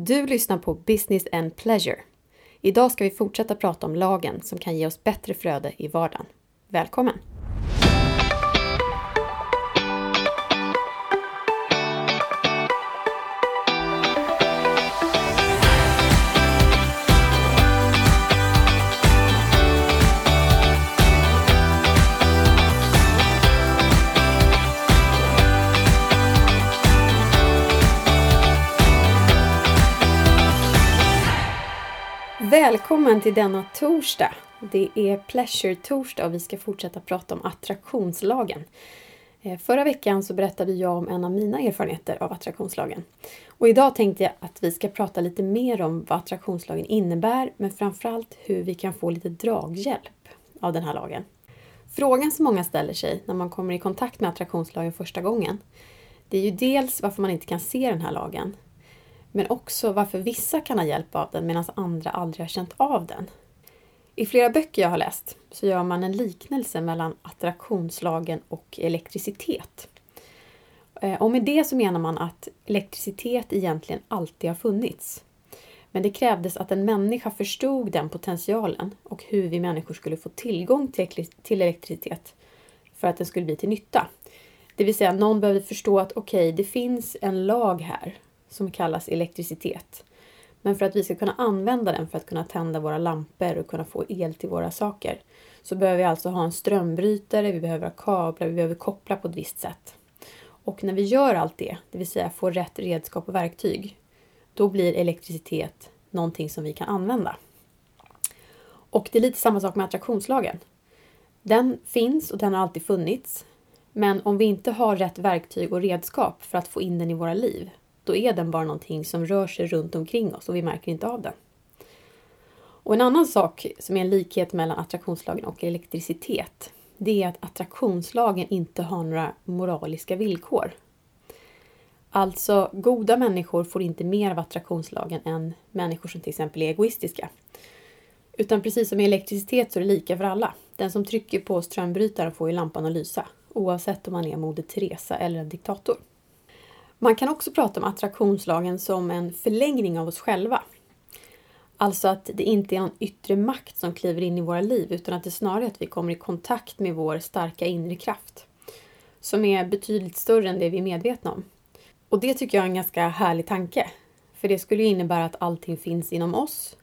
Du lyssnar på Business and Pleasure. Idag ska vi fortsätta prata om lagen som kan ge oss bättre flöde i vardagen. Välkommen! Välkommen till denna torsdag! Det är Pleasure-torsdag och vi ska fortsätta prata om attraktionslagen. Eh, förra veckan så berättade jag om en av mina erfarenheter av attraktionslagen. Och idag tänkte jag att vi ska prata lite mer om vad attraktionslagen innebär, men framförallt hur vi kan få lite draghjälp av den här lagen. Frågan som många ställer sig när man kommer i kontakt med attraktionslagen första gången, det är ju dels varför man inte kan se den här lagen, men också varför vissa kan ha hjälp av den medan andra aldrig har känt av den. I flera böcker jag har läst så gör man en liknelse mellan attraktionslagen och elektricitet. Eh, och med det så menar man att elektricitet egentligen alltid har funnits. Men det krävdes att en människa förstod den potentialen och hur vi människor skulle få tillgång till elektricitet för att den skulle bli till nytta. Det vill säga, någon behövde förstå att okej, okay, det finns en lag här som kallas elektricitet. Men för att vi ska kunna använda den för att kunna tända våra lampor och kunna få el till våra saker så behöver vi alltså ha en strömbrytare, vi behöver ha kablar, vi behöver koppla på ett visst sätt. Och när vi gör allt det, det vill säga får rätt redskap och verktyg, då blir elektricitet någonting som vi kan använda. Och det är lite samma sak med attraktionslagen. Den finns och den har alltid funnits. Men om vi inte har rätt verktyg och redskap för att få in den i våra liv, då är den bara någonting som rör sig runt omkring oss och vi märker inte av den. Och en annan sak som är en likhet mellan attraktionslagen och elektricitet, det är att attraktionslagen inte har några moraliska villkor. Alltså, goda människor får inte mer av attraktionslagen än människor som till exempel är egoistiska. Utan precis som i elektricitet så är det lika för alla. Den som trycker på strömbrytaren får ju lampan att lysa, oavsett om man är Moder Teresa eller en diktator. Man kan också prata om attraktionslagen som en förlängning av oss själva. Alltså att det inte är någon yttre makt som kliver in i våra liv utan att det snarare är att vi kommer i kontakt med vår starka inre kraft. Som är betydligt större än det vi är medvetna om. Och det tycker jag är en ganska härlig tanke. För det skulle innebära att allting finns inom oss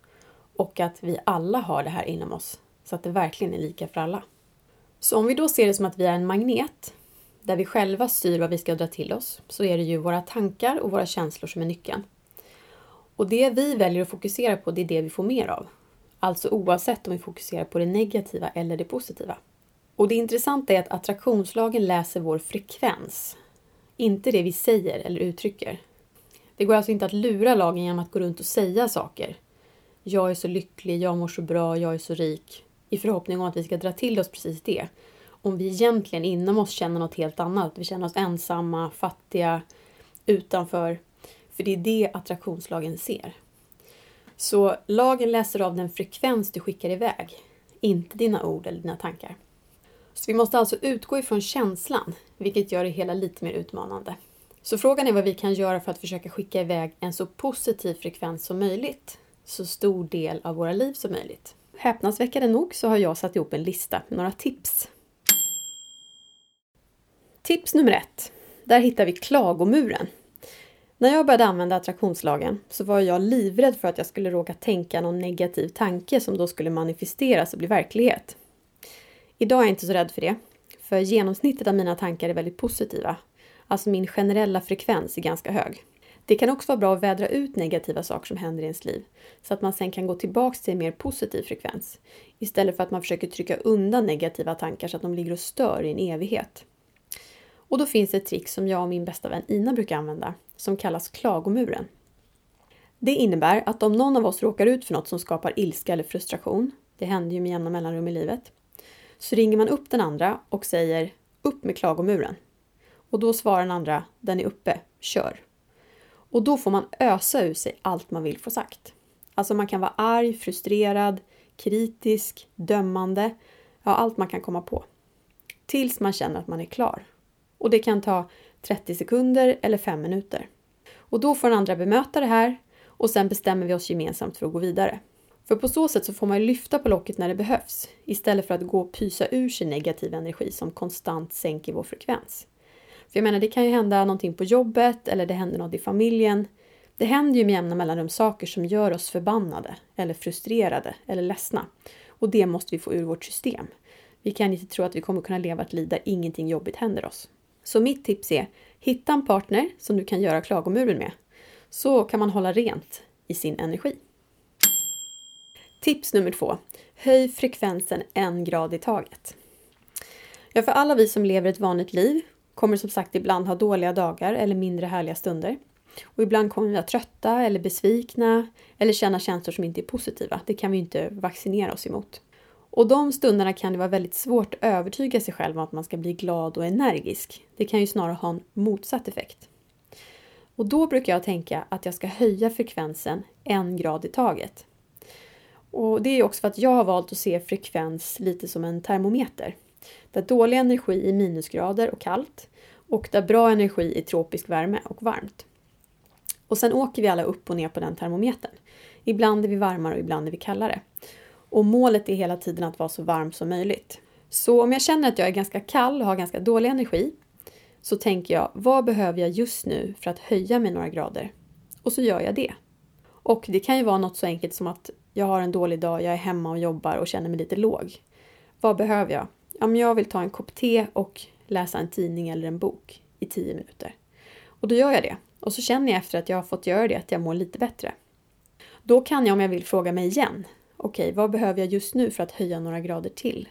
och att vi alla har det här inom oss. Så att det verkligen är lika för alla. Så om vi då ser det som att vi är en magnet där vi själva styr vad vi ska dra till oss, så är det ju våra tankar och våra känslor som är nyckeln. Och det vi väljer att fokusera på, det är det vi får mer av. Alltså oavsett om vi fokuserar på det negativa eller det positiva. Och det intressanta är att attraktionslagen läser vår frekvens, inte det vi säger eller uttrycker. Det går alltså inte att lura lagen genom att gå runt och säga saker. Jag är så lycklig, jag mår så bra, jag är så rik. I förhoppning om att vi ska dra till oss precis det om vi egentligen inom oss känner något helt annat. Vi känner oss ensamma, fattiga, utanför. För det är det attraktionslagen ser. Så lagen läser av den frekvens du skickar iväg, inte dina ord eller dina tankar. Så vi måste alltså utgå ifrån känslan, vilket gör det hela lite mer utmanande. Så frågan är vad vi kan göra för att försöka skicka iväg en så positiv frekvens som möjligt, så stor del av våra liv som möjligt. Häpnadsväckande nog så har jag satt ihop en lista med några tips Tips nummer ett. Där hittar vi klagomuren. När jag började använda attraktionslagen så var jag livrädd för att jag skulle råka tänka någon negativ tanke som då skulle manifesteras och bli verklighet. Idag är jag inte så rädd för det, för genomsnittet av mina tankar är väldigt positiva. Alltså min generella frekvens är ganska hög. Det kan också vara bra att vädra ut negativa saker som händer i ens liv, så att man sen kan gå tillbaks till en mer positiv frekvens. Istället för att man försöker trycka undan negativa tankar så att de ligger och stör i en evighet. Och då finns ett trick som jag och min bästa vän Ina brukar använda, som kallas klagomuren. Det innebär att om någon av oss råkar ut för något som skapar ilska eller frustration, det händer ju med jämna mellanrum i livet, så ringer man upp den andra och säger upp med klagomuren. Och då svarar den andra, den är uppe, kör. Och då får man ösa ur sig allt man vill få sagt. Alltså man kan vara arg, frustrerad, kritisk, dömande, ja allt man kan komma på. Tills man känner att man är klar och det kan ta 30 sekunder eller 5 minuter. Och då får den andra bemöta det här Och sen bestämmer vi oss gemensamt för att gå vidare. För på så sätt så får man lyfta på locket när det behövs istället för att gå och pysa ur sig negativ energi som konstant sänker vår frekvens. För jag menar, det kan ju hända någonting på jobbet eller det händer något i familjen. Det händer ju med jämna mellanrum saker som gör oss förbannade eller frustrerade eller ledsna. Och det måste vi få ur vårt system. Vi kan inte tro att vi kommer kunna leva ett liv där ingenting jobbigt händer oss. Så mitt tips är, hitta en partner som du kan göra klagomuren med. Så kan man hålla rent i sin energi. Tips nummer två. Höj frekvensen en grad i taget. Ja, för alla vi som lever ett vanligt liv kommer som sagt ibland ha dåliga dagar eller mindre härliga stunder. Och ibland kommer vi vara trötta eller besvikna eller känna känslor som inte är positiva. Det kan vi inte vaccinera oss emot. Och de stunderna kan det vara väldigt svårt att övertyga sig själv om att man ska bli glad och energisk. Det kan ju snarare ha en motsatt effekt. Och då brukar jag tänka att jag ska höja frekvensen en grad i taget. Och det är också för att jag har valt att se frekvens lite som en termometer. Där dålig energi är minusgrader och kallt och där bra energi är tropisk värme och varmt. Och sen åker vi alla upp och ner på den termometern. Ibland är vi varmare och ibland är vi kallare. Och målet är hela tiden att vara så varm som möjligt. Så om jag känner att jag är ganska kall och har ganska dålig energi så tänker jag, vad behöver jag just nu för att höja mig några grader? Och så gör jag det. Och det kan ju vara något så enkelt som att jag har en dålig dag, jag är hemma och jobbar och känner mig lite låg. Vad behöver jag? Ja, men jag vill ta en kopp te och läsa en tidning eller en bok i tio minuter. Och då gör jag det. Och så känner jag efter att jag har fått göra det att jag mår lite bättre. Då kan jag om jag vill fråga mig igen. Okej, vad behöver jag just nu för att höja några grader till?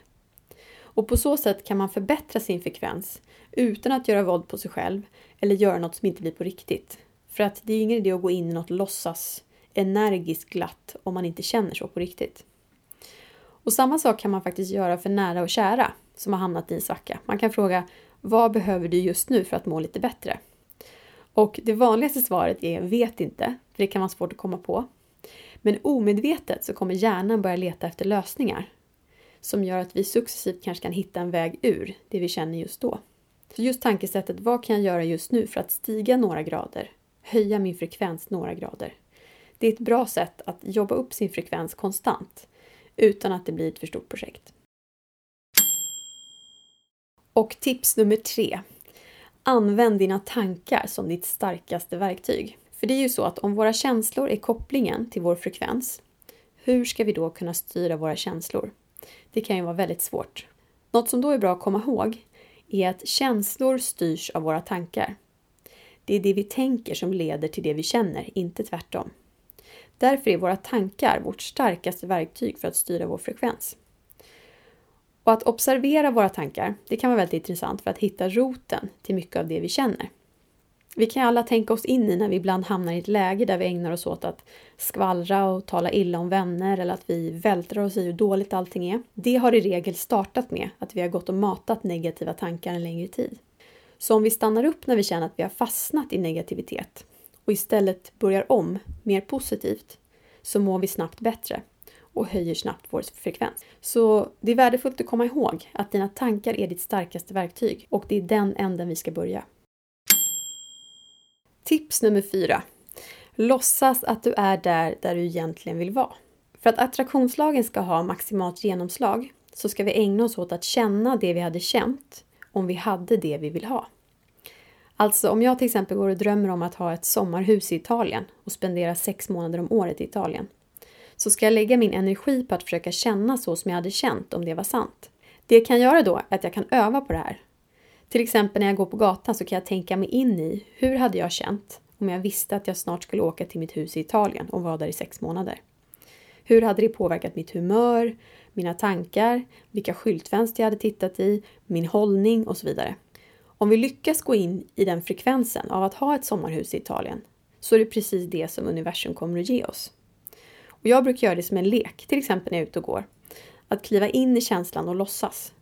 Och på så sätt kan man förbättra sin frekvens utan att göra våld på sig själv eller göra något som inte blir på riktigt. För att det är ingen idé att gå in i något låtsas energiskt glatt om man inte känner så på riktigt. Och samma sak kan man faktiskt göra för nära och kära som har hamnat i en svacka. Man kan fråga vad behöver du just nu för att må lite bättre? Och det vanligaste svaret är vet inte, för det kan vara svårt att komma på. Men omedvetet så kommer hjärnan börja leta efter lösningar som gör att vi successivt kanske kan hitta en väg ur det vi känner just då. Så just tankesättet, vad kan jag göra just nu för att stiga några grader? Höja min frekvens några grader. Det är ett bra sätt att jobba upp sin frekvens konstant utan att det blir ett för stort projekt. Och tips nummer tre. Använd dina tankar som ditt starkaste verktyg. För det är ju så att om våra känslor är kopplingen till vår frekvens, hur ska vi då kunna styra våra känslor? Det kan ju vara väldigt svårt. Något som då är bra att komma ihåg är att känslor styrs av våra tankar. Det är det vi tänker som leder till det vi känner, inte tvärtom. Därför är våra tankar vårt starkaste verktyg för att styra vår frekvens. Och att observera våra tankar, det kan vara väldigt intressant för att hitta roten till mycket av det vi känner. Vi kan alla tänka oss in i när vi ibland hamnar i ett läge där vi ägnar oss åt att skvallra och tala illa om vänner eller att vi vältrar oss i hur dåligt allting är. Det har i regel startat med att vi har gått och matat negativa tankar en längre tid. Så om vi stannar upp när vi känner att vi har fastnat i negativitet och istället börjar om mer positivt så mår vi snabbt bättre och höjer snabbt vår frekvens. Så det är värdefullt att komma ihåg att dina tankar är ditt starkaste verktyg och det är den änden vi ska börja. Tips nummer fyra. Låtsas att du är där, där du egentligen vill vara. För att attraktionslagen ska ha maximalt genomslag så ska vi ägna oss åt att känna det vi hade känt om vi hade det vi vill ha. Alltså om jag till exempel går och drömmer om att ha ett sommarhus i Italien och spendera sex månader om året i Italien så ska jag lägga min energi på att försöka känna så som jag hade känt om det var sant. Det jag kan göra då är att jag kan öva på det här. Till exempel när jag går på gatan så kan jag tänka mig in i hur hade jag känt om jag visste att jag snart skulle åka till mitt hus i Italien och vara där i sex månader. Hur hade det påverkat mitt humör, mina tankar, vilka skyltfönster jag hade tittat i, min hållning och så vidare. Om vi lyckas gå in i den frekvensen av att ha ett sommarhus i Italien så är det precis det som universum kommer att ge oss. Och jag brukar göra det som en lek, till exempel när jag är ute och går. Att kliva in i känslan och låtsas.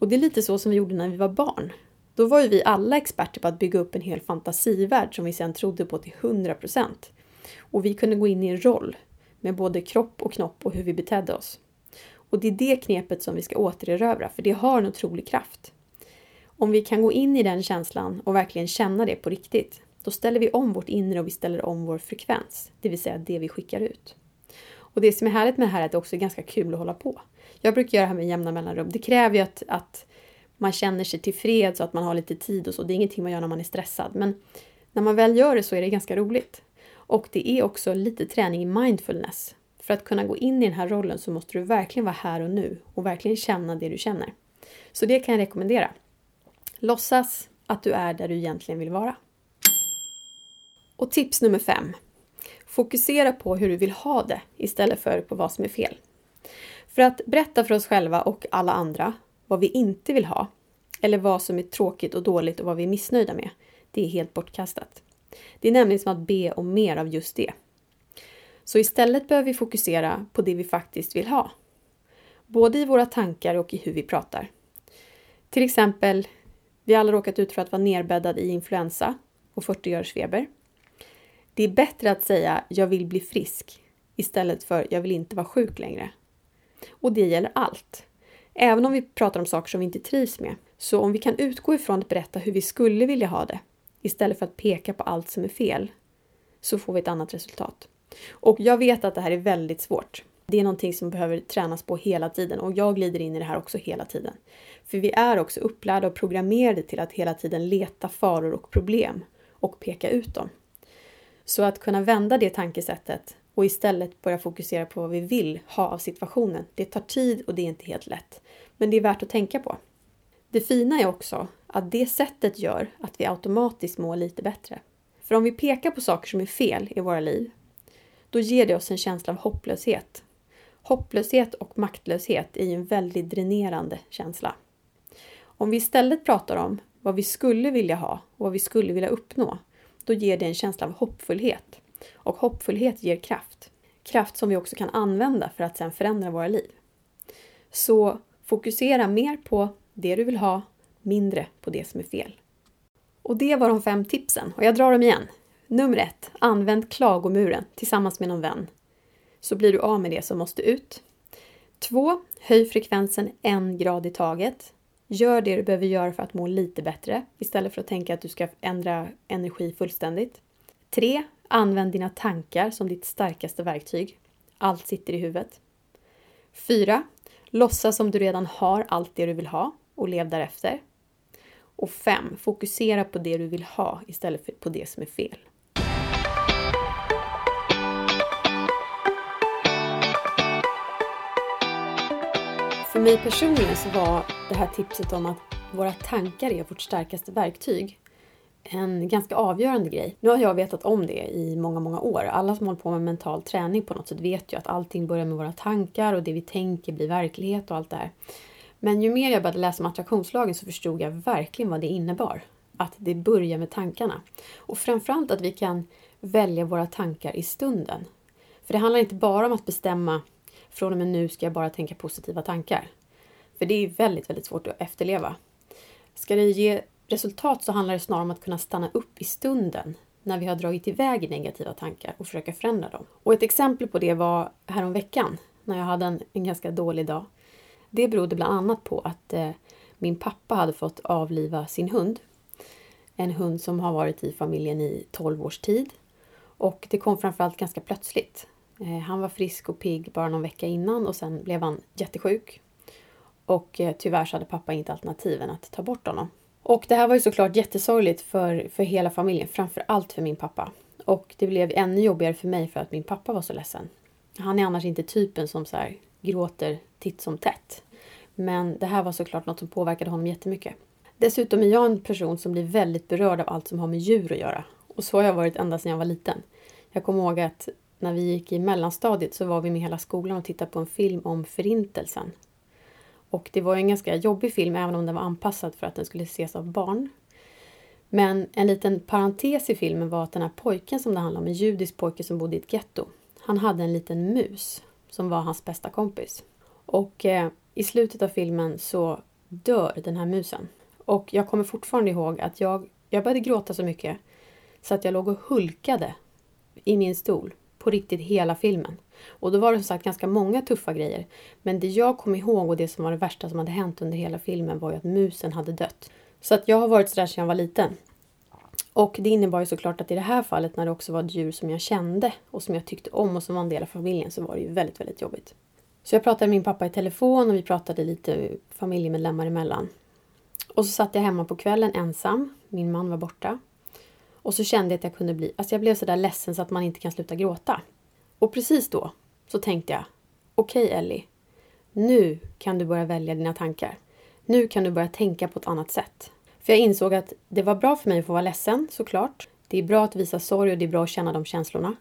Och det är lite så som vi gjorde när vi var barn. Då var ju vi alla experter på att bygga upp en hel fantasivärld som vi sedan trodde på till 100%. Och vi kunde gå in i en roll med både kropp och knopp och hur vi betedde oss. Och det är det knepet som vi ska återerövra, för det har en otrolig kraft. Om vi kan gå in i den känslan och verkligen känna det på riktigt, då ställer vi om vårt inre och vi ställer om vår frekvens, det vill säga det vi skickar ut. Och det som är härligt med det här är att det också är ganska kul att hålla på. Jag brukar göra det här med jämna mellanrum. Det kräver ju att, att man känner sig tillfreds och att man har lite tid och så. Det är ingenting man gör när man är stressad. Men när man väl gör det så är det ganska roligt. Och det är också lite träning i mindfulness. För att kunna gå in i den här rollen så måste du verkligen vara här och nu och verkligen känna det du känner. Så det kan jag rekommendera. Låtsas att du är där du egentligen vill vara. Och tips nummer fem. Fokusera på hur du vill ha det istället för på vad som är fel. För att berätta för oss själva och alla andra vad vi inte vill ha, eller vad som är tråkigt och dåligt och vad vi är missnöjda med, det är helt bortkastat. Det är nämligen som att be om mer av just det. Så istället behöver vi fokusera på det vi faktiskt vill ha. Både i våra tankar och i hur vi pratar. Till exempel, vi har alla råkat ut för att vara nerbäddad i influensa och 40 graders feber. Det är bättre att säga jag vill bli frisk istället för jag vill inte vara sjuk längre. Och det gäller allt. Även om vi pratar om saker som vi inte trivs med. Så om vi kan utgå ifrån att berätta hur vi skulle vilja ha det istället för att peka på allt som är fel så får vi ett annat resultat. Och jag vet att det här är väldigt svårt. Det är någonting som behöver tränas på hela tiden och jag glider in i det här också hela tiden. För vi är också upplärda och programmerade till att hela tiden leta faror och problem och peka ut dem. Så att kunna vända det tankesättet och istället börja fokusera på vad vi vill ha av situationen. Det tar tid och det är inte helt lätt. Men det är värt att tänka på. Det fina är också att det sättet gör att vi automatiskt mår lite bättre. För om vi pekar på saker som är fel i våra liv, då ger det oss en känsla av hopplöshet. Hopplöshet och maktlöshet är ju en väldigt dränerande känsla. Om vi istället pratar om vad vi skulle vilja ha och vad vi skulle vilja uppnå, då ger det en känsla av hoppfullhet. Och hoppfullhet ger kraft. Kraft som vi också kan använda för att sedan förändra våra liv. Så fokusera mer på det du vill ha, mindre på det som är fel. Och det var de fem tipsen och jag drar dem igen. Nummer ett, använd klagomuren tillsammans med någon vän. Så blir du av med det som måste ut. Två, Höj frekvensen en grad i taget. Gör det du behöver göra för att må lite bättre istället för att tänka att du ska ändra energi fullständigt. 3. Använd dina tankar som ditt starkaste verktyg. Allt sitter i huvudet. 4. Låtsas som du redan har allt det du vill ha och lev därefter. Och 5. Fokusera på det du vill ha istället för på det som är fel. För mig personligen så var det här tipset om att våra tankar är vårt starkaste verktyg en ganska avgörande grej. Nu har jag vetat om det i många, många år. Alla som håller på med mental träning på något sätt vet ju att allting börjar med våra tankar och det vi tänker blir verklighet och allt det här. Men ju mer jag började läsa om attraktionslagen så förstod jag verkligen vad det innebar. Att det börjar med tankarna. Och framförallt att vi kan välja våra tankar i stunden. För det handlar inte bara om att bestämma från och med nu ska jag bara tänka positiva tankar. För det är väldigt, väldigt svårt att efterleva. Ska det ge resultat så handlar det snarare om att kunna stanna upp i stunden när vi har dragit iväg negativa tankar och försöka förändra dem. Och ett exempel på det var häromveckan när jag hade en, en ganska dålig dag. Det berodde bland annat på att eh, min pappa hade fått avliva sin hund. En hund som har varit i familjen i 12 års tid. Och det kom framförallt ganska plötsligt. Eh, han var frisk och pigg bara någon vecka innan och sen blev han jättesjuk. Och eh, tyvärr så hade pappa inte alternativ än att ta bort honom. Och det här var ju såklart jättesorgligt för, för hela familjen, framför allt för min pappa. Och det blev ännu jobbigare för mig för att min pappa var så ledsen. Han är annars inte typen som så här, gråter titt som tätt. Men det här var såklart något som påverkade honom jättemycket. Dessutom är jag en person som blir väldigt berörd av allt som har med djur att göra. Och så har jag varit ända sedan jag var liten. Jag kommer ihåg att när vi gick i mellanstadiet så var vi med hela skolan och tittade på en film om Förintelsen. Och det var en ganska jobbig film även om den var anpassad för att den skulle ses av barn. Men en liten parentes i filmen var att den här pojken som det handlar om, en judisk pojke som bodde i ett getto, han hade en liten mus som var hans bästa kompis. Och eh, i slutet av filmen så dör den här musen. Och jag kommer fortfarande ihåg att jag, jag började gråta så mycket så att jag låg och hulkade i min stol på riktigt hela filmen. Och då var det som sagt ganska många tuffa grejer. Men det jag kom ihåg och det som var det värsta som hade hänt under hela filmen var ju att musen hade dött. Så att jag har varit sådär sedan jag var liten. Och det innebar ju såklart att i det här fallet när det också var ett djur som jag kände och som jag tyckte om och som var en del av familjen så var det ju väldigt, väldigt jobbigt. Så jag pratade med min pappa i telefon och vi pratade lite familjemedlemmar emellan. Och så satt jag hemma på kvällen ensam. Min man var borta. Och så kände jag att jag kunde bli... Alltså jag blev så där ledsen så att man inte kan sluta gråta. Och precis då så tänkte jag Okej okay, Ellie, nu kan du börja välja dina tankar. Nu kan du börja tänka på ett annat sätt. För jag insåg att det var bra för mig att få vara ledsen, såklart. Det är bra att visa sorg och det är bra att känna de känslorna.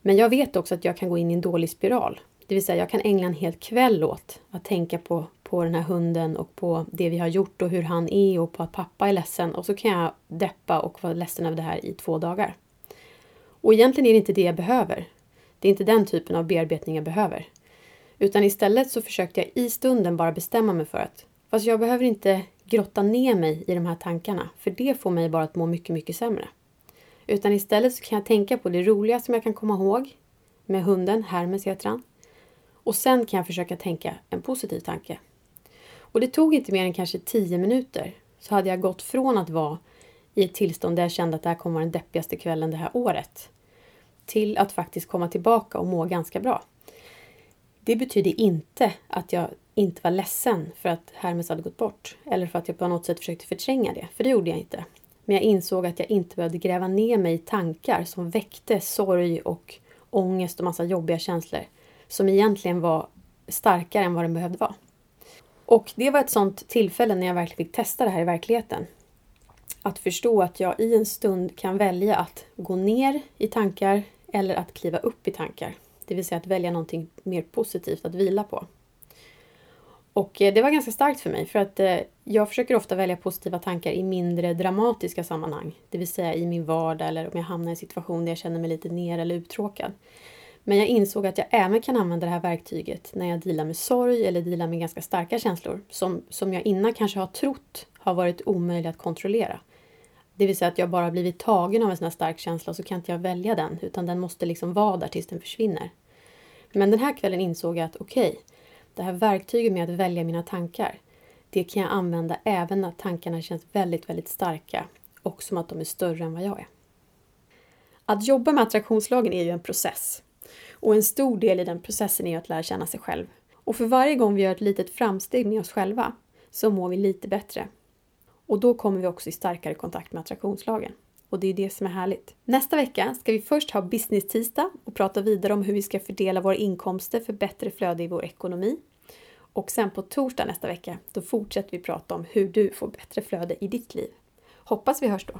Men jag vet också att jag kan gå in i en dålig spiral. Det vill säga, jag kan ägna en hel kväll åt att tänka på, på den här hunden och på det vi har gjort och hur han är och på att pappa är ledsen. Och så kan jag deppa och vara ledsen över det här i två dagar. Och egentligen är det inte det jag behöver. Det är inte den typen av bearbetning jag behöver. Utan istället så försökte jag i stunden bara bestämma mig för att fast jag behöver inte grotta ner mig i de här tankarna, för det får mig bara att må mycket, mycket sämre. Utan istället så kan jag tänka på det roliga som jag kan komma ihåg med hunden, Hermes heter han. Och sen kan jag försöka tänka en positiv tanke. Och det tog inte mer än kanske tio minuter så hade jag gått från att vara i ett tillstånd där jag kände att det här kommer vara den deppigaste kvällen det här året till att faktiskt komma tillbaka och må ganska bra. Det betyder inte att jag inte var ledsen för att Hermes hade gått bort eller för att jag på något sätt försökte förtränga det, för det gjorde jag inte. Men jag insåg att jag inte behövde gräva ner mig i tankar som väckte sorg och ångest och massa jobbiga känslor som egentligen var starkare än vad den behövde vara. Och det var ett sånt tillfälle när jag verkligen fick testa det här i verkligheten. Att förstå att jag i en stund kan välja att gå ner i tankar eller att kliva upp i tankar. Det vill säga att välja någonting mer positivt att vila på. Och eh, det var ganska starkt för mig för att eh, jag försöker ofta välja positiva tankar i mindre dramatiska sammanhang. Det vill säga i min vardag eller om jag hamnar i en situation där jag känner mig lite ner eller uttråkad. Men jag insåg att jag även kan använda det här verktyget när jag dealar med sorg eller dealar med ganska starka känslor som, som jag innan kanske har trott har varit omöjliga att kontrollera. Det vill säga att jag bara blivit tagen av en sån här stark känsla så kan inte jag välja den utan den måste liksom vara där tills den försvinner. Men den här kvällen insåg jag att okej, okay, det här verktyget med att välja mina tankar, det kan jag använda även när tankarna känns väldigt, väldigt starka och som att de är större än vad jag är. Att jobba med attraktionslagen är ju en process. Och en stor del i den processen är att lära känna sig själv. Och för varje gång vi gör ett litet framsteg med oss själva så mår vi lite bättre. Och då kommer vi också i starkare kontakt med attraktionslagen. Och det är det som är härligt. Nästa vecka ska vi först ha business-tisdag och prata vidare om hur vi ska fördela våra inkomster för bättre flöde i vår ekonomi. Och sen på torsdag nästa vecka, då fortsätter vi prata om hur du får bättre flöde i ditt liv. Hoppas vi hörs då!